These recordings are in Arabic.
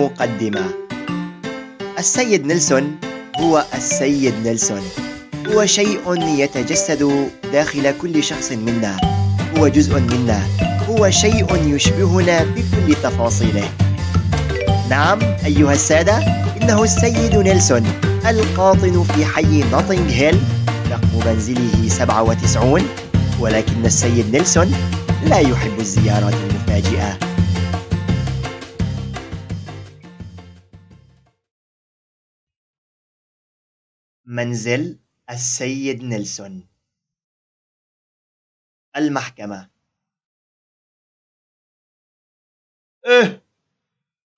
مقدمة السيد نيلسون هو السيد نيلسون. هو شيء يتجسد داخل كل شخص منا. هو جزء منا. هو شيء يشبهنا بكل تفاصيله. نعم أيها السادة إنه السيد نيلسون القاطن في حي نوتنغ هيل رقم منزله 97 ولكن السيد نيلسون لا يحب الزيارات المفاجئة. منزل السيد نيلسون. المحكمة. إيه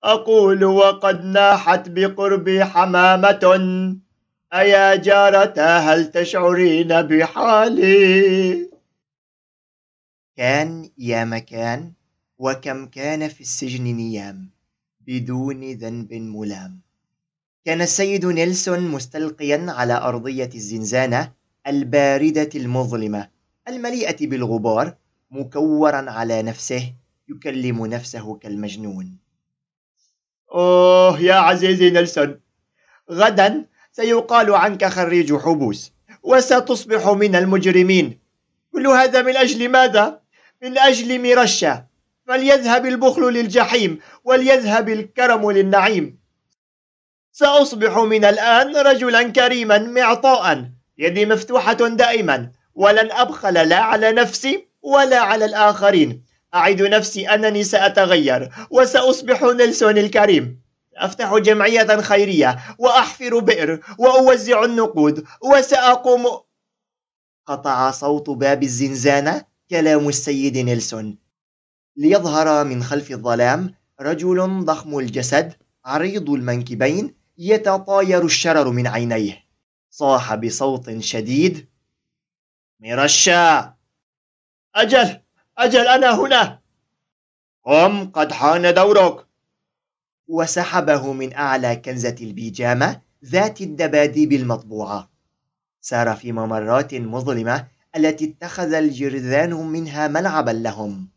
أقول وقد ناحت بقربي حمامة. أيا جارتا هل تشعرين بحالي؟ كان يا مكان وكم كان في السجن نيام بدون ذنب ملام. كان السيد نيلسون مستلقيا على أرضية الزنزانة الباردة المظلمة المليئة بالغبار مكورا على نفسه يكلم نفسه كالمجنون. أوه يا عزيزي نيلسون غدا سيقال عنك خريج حبوس وستصبح من المجرمين. كل هذا من أجل ماذا؟ من أجل ميرشا. فليذهب البخل للجحيم وليذهب الكرم للنعيم. سأصبح من الآن رجلا كريما معطاء. يدي مفتوحة دائما. ولن أبخل لا على نفسي ولا على الآخرين. أعد نفسي أنني سأتغير وسأصبح نيلسون الكريم. أفتح جمعية خيرية وأحفر بئر وأوزع النقود وسأقوم. قطع صوت باب الزنزانة. كلام السيد نيلسون. ليظهر من خلف الظلام رجل ضخم الجسد عريض المنكبين يتطاير الشرر من عينيه. صاح بصوت شديد. ميرشا أجل أجل أنا هنا. قم قد حان دورك. وسحبه من أعلى كنزة البيجامة ذات الدباديب المطبوعة. سار في ممرات مظلمة التي اتخذ الجرذان منها ملعبا لهم.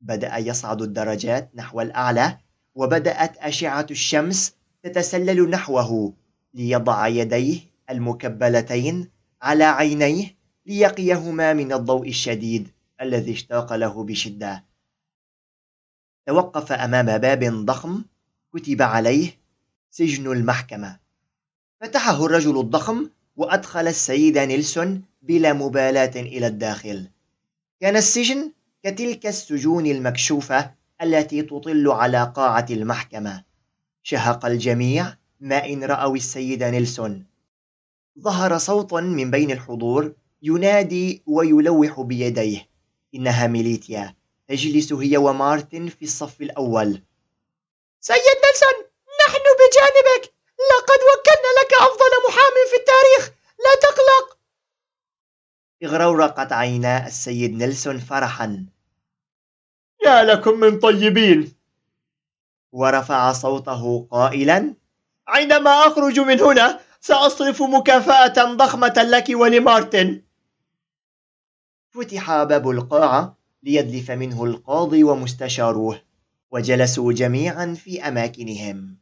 بدأ يصعد الدرجات نحو الأعلى وبدأت أشعة الشمس تتسلل نحوه ليضع يديه المكبلتين على عينيه ليقيهما من الضوء الشديد الذي اشتاق له بشدة. توقف أمام باب ضخم كتب عليه سجن المحكمة. فتحه الرجل الضخم وأدخل السيد نيلسون بلا مبالاة إلى الداخل. كان السجن كتلك السجون المكشوفة التي تطل على قاعة المحكمة. شهق الجميع ما إن رأوا السيد نيلسون. ظهر صوت من بين الحضور ينادي ويلوح بيديه. إنها ميليتيا. تجلس هي ومارتن في الصف الأول. سيد نيلسون نحن بجانبك. لقد وكلنا لك أفضل محام في التاريخ. لا تقلق. اغرورقت عينا السيد نيلسون فرحا. يا لكم من طيبين. ورفع صوته قائلا عندما أخرج من هنا سأصرف مكافأة ضخمة لك ولمارتن. فتح باب القاعة ليدلف منه القاضي ومستشاروه وجلسوا جميعا في أماكنهم.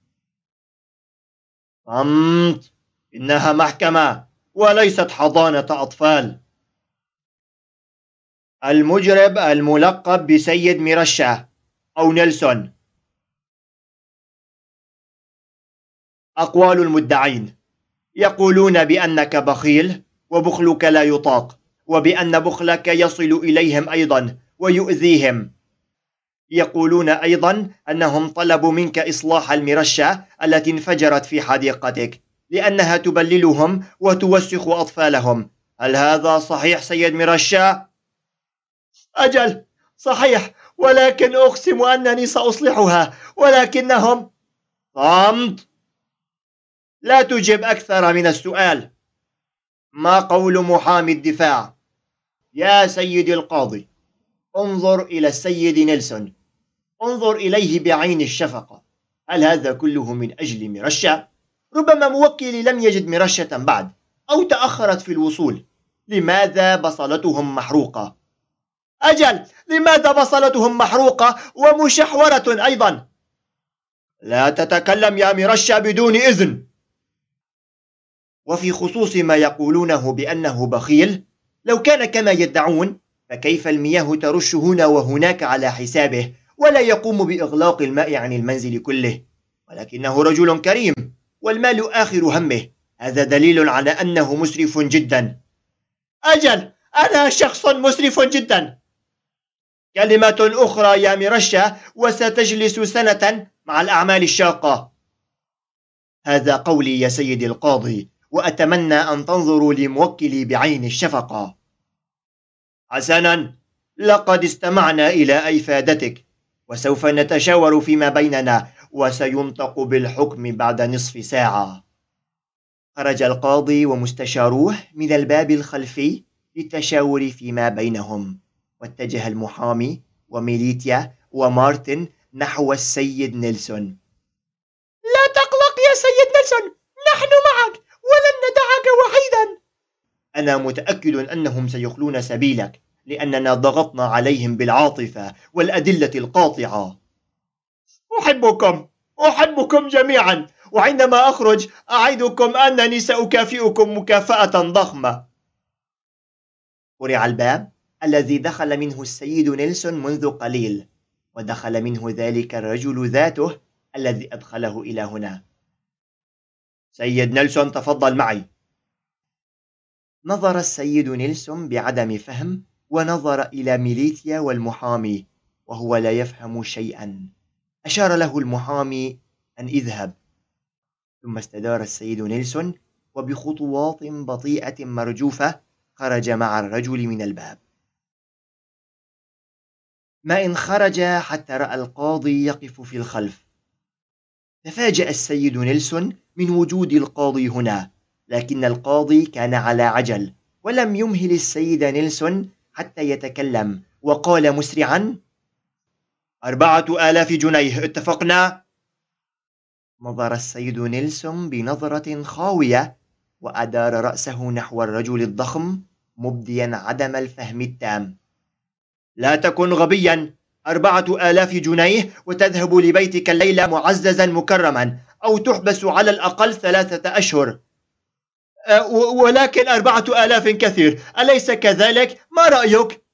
صمت إنها محكمة وليست حضانة أطفال. المجرب الملقب بسيد ميرشا أو نيلسون. أقوال المدعين. يقولون بأنك بخيل وبخلك لا يطاق وبأن بخلك يصل إليهم أيضا ويؤذيهم. يقولون أيضا أنهم طلبوا منك إصلاح المرشة التي انفجرت في حديقتك لأنها تبللهم وتوسخ أطفالهم. هل هذا صحيح سيد مرشا؟ أجل صحيح ولكن أقسم أنني سأصلحها ولكنهم صمت لا تجب أكثر من السؤال ما قول محامي الدفاع يا سيدي القاضي انظر إلى السيد نيلسون انظر إليه بعين الشفقة هل هذا كله من أجل مرشة؟ ربما موكلي لم يجد مرشة بعد أو تأخرت في الوصول لماذا بصلتهم محروقة؟ أجل لماذا بصلتهم محروقة ومشحورة أيضا؟ لا تتكلم يا مرشا بدون إذن وفي خصوص ما يقولونه بأنه بخيل لو كان كما يدعون فكيف المياه ترش هنا وهناك على حسابه؟ ولا يقوم بإغلاق الماء عن المنزل كله. ولكنه رجل كريم والمال آخر همه. هذا دليل على أنه مسرف جدا. أجل أنا شخص مسرف جدا. كلمة أخرى يا مرشة وستجلس سنة مع الأعمال الشاقة. هذا قولي يا سيدي القاضي. وأتمنى أن تنظروا لموكلي بعين الشفقة. حسنا لقد استمعنا إلى أفادتك وسوف نتشاور فيما بيننا وسينطق بالحكم بعد نصف ساعة. خرج القاضي ومستشاروه من الباب الخلفي للتشاور فيما بينهم واتجه المحامي وميليتيا ومارتن نحو السيد نيلسون. لا تقلق يا سيد نيلسون نحن معك. ولن ندعك وحيدا. أنا متأكد أنهم سيخلون سبيلك لأننا ضغطنا عليهم بالعاطفة والأدلة القاطعة. أحبكم أحبكم جميعا وعندما أخرج أعدكم أنني سأكافئكم مكافأة ضخمة. قرع الباب الذي دخل منه السيد نيلسون منذ قليل ودخل منه ذلك الرجل ذاته الذي أدخله إلى هنا. سيد نيلسون تفضل معي. نظر السيد نيلسون بعدم فهم ونظر إلى ميليتيا والمحامي وهو لا يفهم شيئا. أشار له المحامي أن اذهب. ثم استدار السيد نيلسون وبخطوات بطيئة مرجوفة خرج مع الرجل من الباب. ما إن خرج حتى رأى القاضي يقف في الخلف. تفاجأ السيد نيلسون من وجود القاضي هنا لكن القاضي كان على عجل ولم يمهل السيد نيلسون حتى يتكلم وقال مسرعا أربعة آلاف جنيه اتفقنا؟ نظر السيد نيلسون بنظرة خاوية وأدار رأسه نحو الرجل الضخم مبديا عدم الفهم التام لا تكن غبيا أربعة آلاف جنيه وتذهب لبيتك الليلة معززا مكرما أو تحبس على الأقل ثلاثة أشهر. أه، ولكن أربعة آلاف كثير. أليس كذلك؟ ما رأيك؟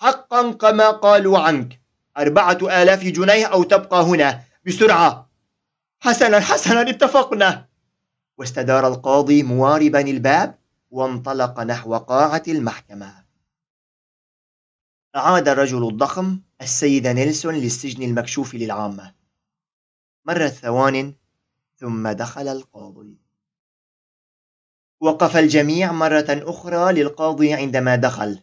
حقا كما قالوا عنك. أربعة آلاف جنيه أو تبقى هنا. بسرعة. حسنا حسنا اتفقنا. واستدار القاضي مواربا الباب وانطلق نحو قاعة المحكمة. عاد الرجل الضخم السيد نيلسون للسجن المكشوف للعامة. مرت ثوان ثم دخل القاضي. وقف الجميع مرة أخرى للقاضي عندما دخل.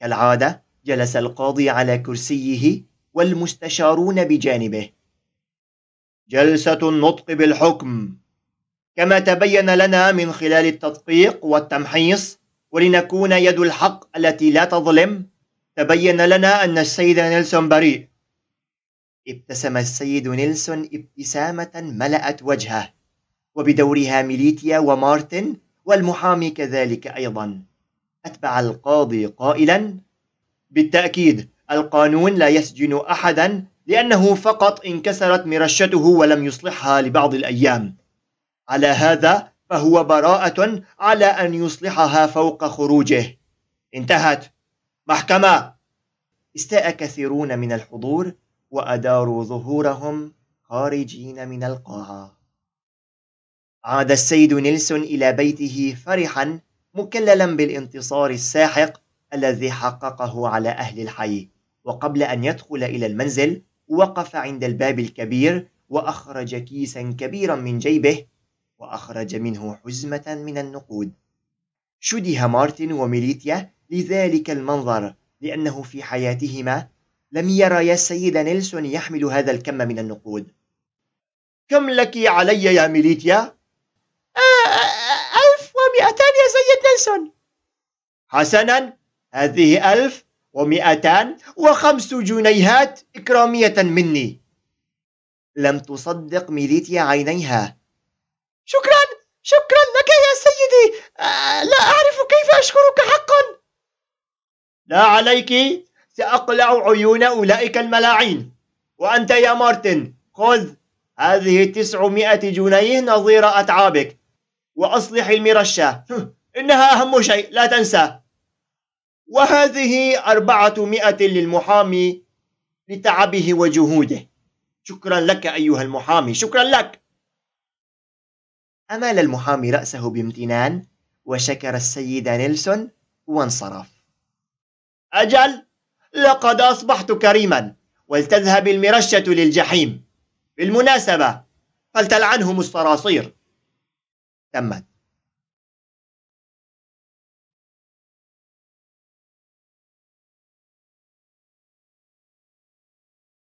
كالعادة جلس القاضي على كرسيه والمستشارون بجانبه. جلسة النطق بالحكم. كما تبين لنا من خلال التدقيق والتمحيص ولنكون يد الحق التي لا تظلم تبين لنا أن السيد نيلسون بريء. ابتسم السيد نيلسون ابتسامة ملأت وجهه وبدورها ميليتيا ومارتن والمحامي كذلك أيضا. أتبع القاضي قائلا بالتأكيد القانون لا يسجن أحدا لأنه فقط انكسرت مرشته ولم يصلحها لبعض الأيام. على هذا فهو براءة على أن يصلحها فوق خروجه. انتهت. محكمة. استاء كثيرون من الحضور وأداروا ظهورهم خارجين من القاعة عاد السيد نيلسون إلى بيته فرحا مكللا بالانتصار الساحق الذي حققه على أهل الحي. وقبل أن يدخل إلى المنزل وقف عند الباب الكبير وأخرج كيسا كبيرا من جيبه وأخرج منه حزمة من النقود. شده مارتن وميليتيا لذلك المنظر لأنه في حياتهما لم يريا السيد نيلسون يحمل هذا الكم من النقود كم لك علي يا ميليتيا؟ ألف ومئتان يا سيد نيلسون حسنا هذه ألف ومئتان وخمس جنيهات إكرامية مني لم تصدق ميليتيا عينيها شكرا شكرا لك يا سيدي لا أعرف كيف أشكرك حقا لا عليك سأقلع عيون أولئك الملاعين. وأنت يا مارتن خذ هذه تسعمائة جنيه نظير أتعابك وأصلح المرشة. إنها أهم شيء لا تنسى. وهذه أربعمائة للمحامي لتعبه وجهوده. شكرا لك أيها المحامي شكرا لك. أمال المحامي رأسه بامتنان وشكر السيد نيلسون وانصرف. أجل لقد أصبحت كريما ولتذهب المرشة للجحيم. بالمناسبة فلتلعنهم الصراصير. تمت.